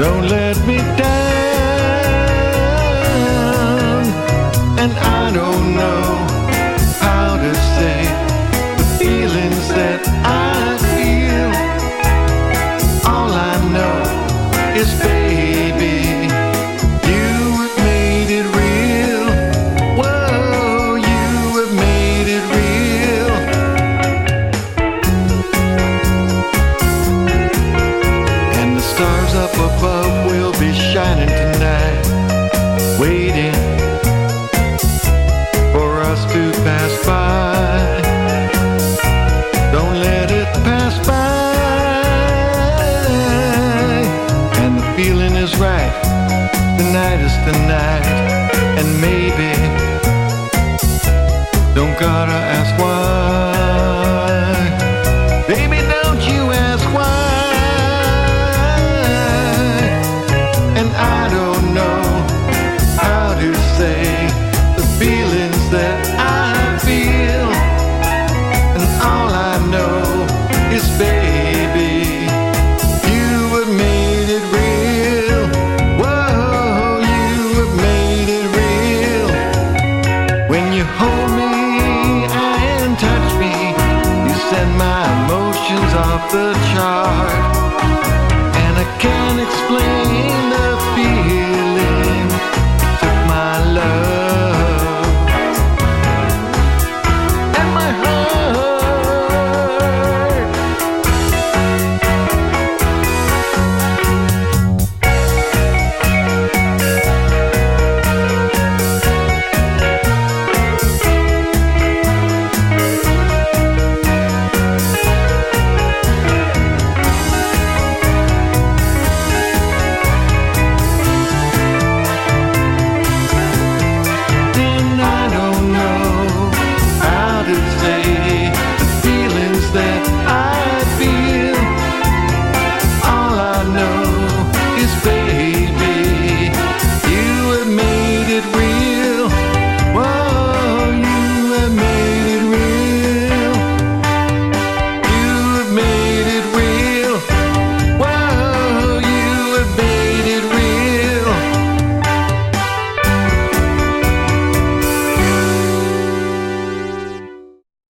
Don't let me down. And I don't know how to say the feelings that I feel. All I know is, baby, you have made it real. Whoa, you have made it real. And the stars up above tonight, waiting for us to pass by. Don't let it pass by. And the feeling is right. Tonight is the night. And maybe don't gotta can explain the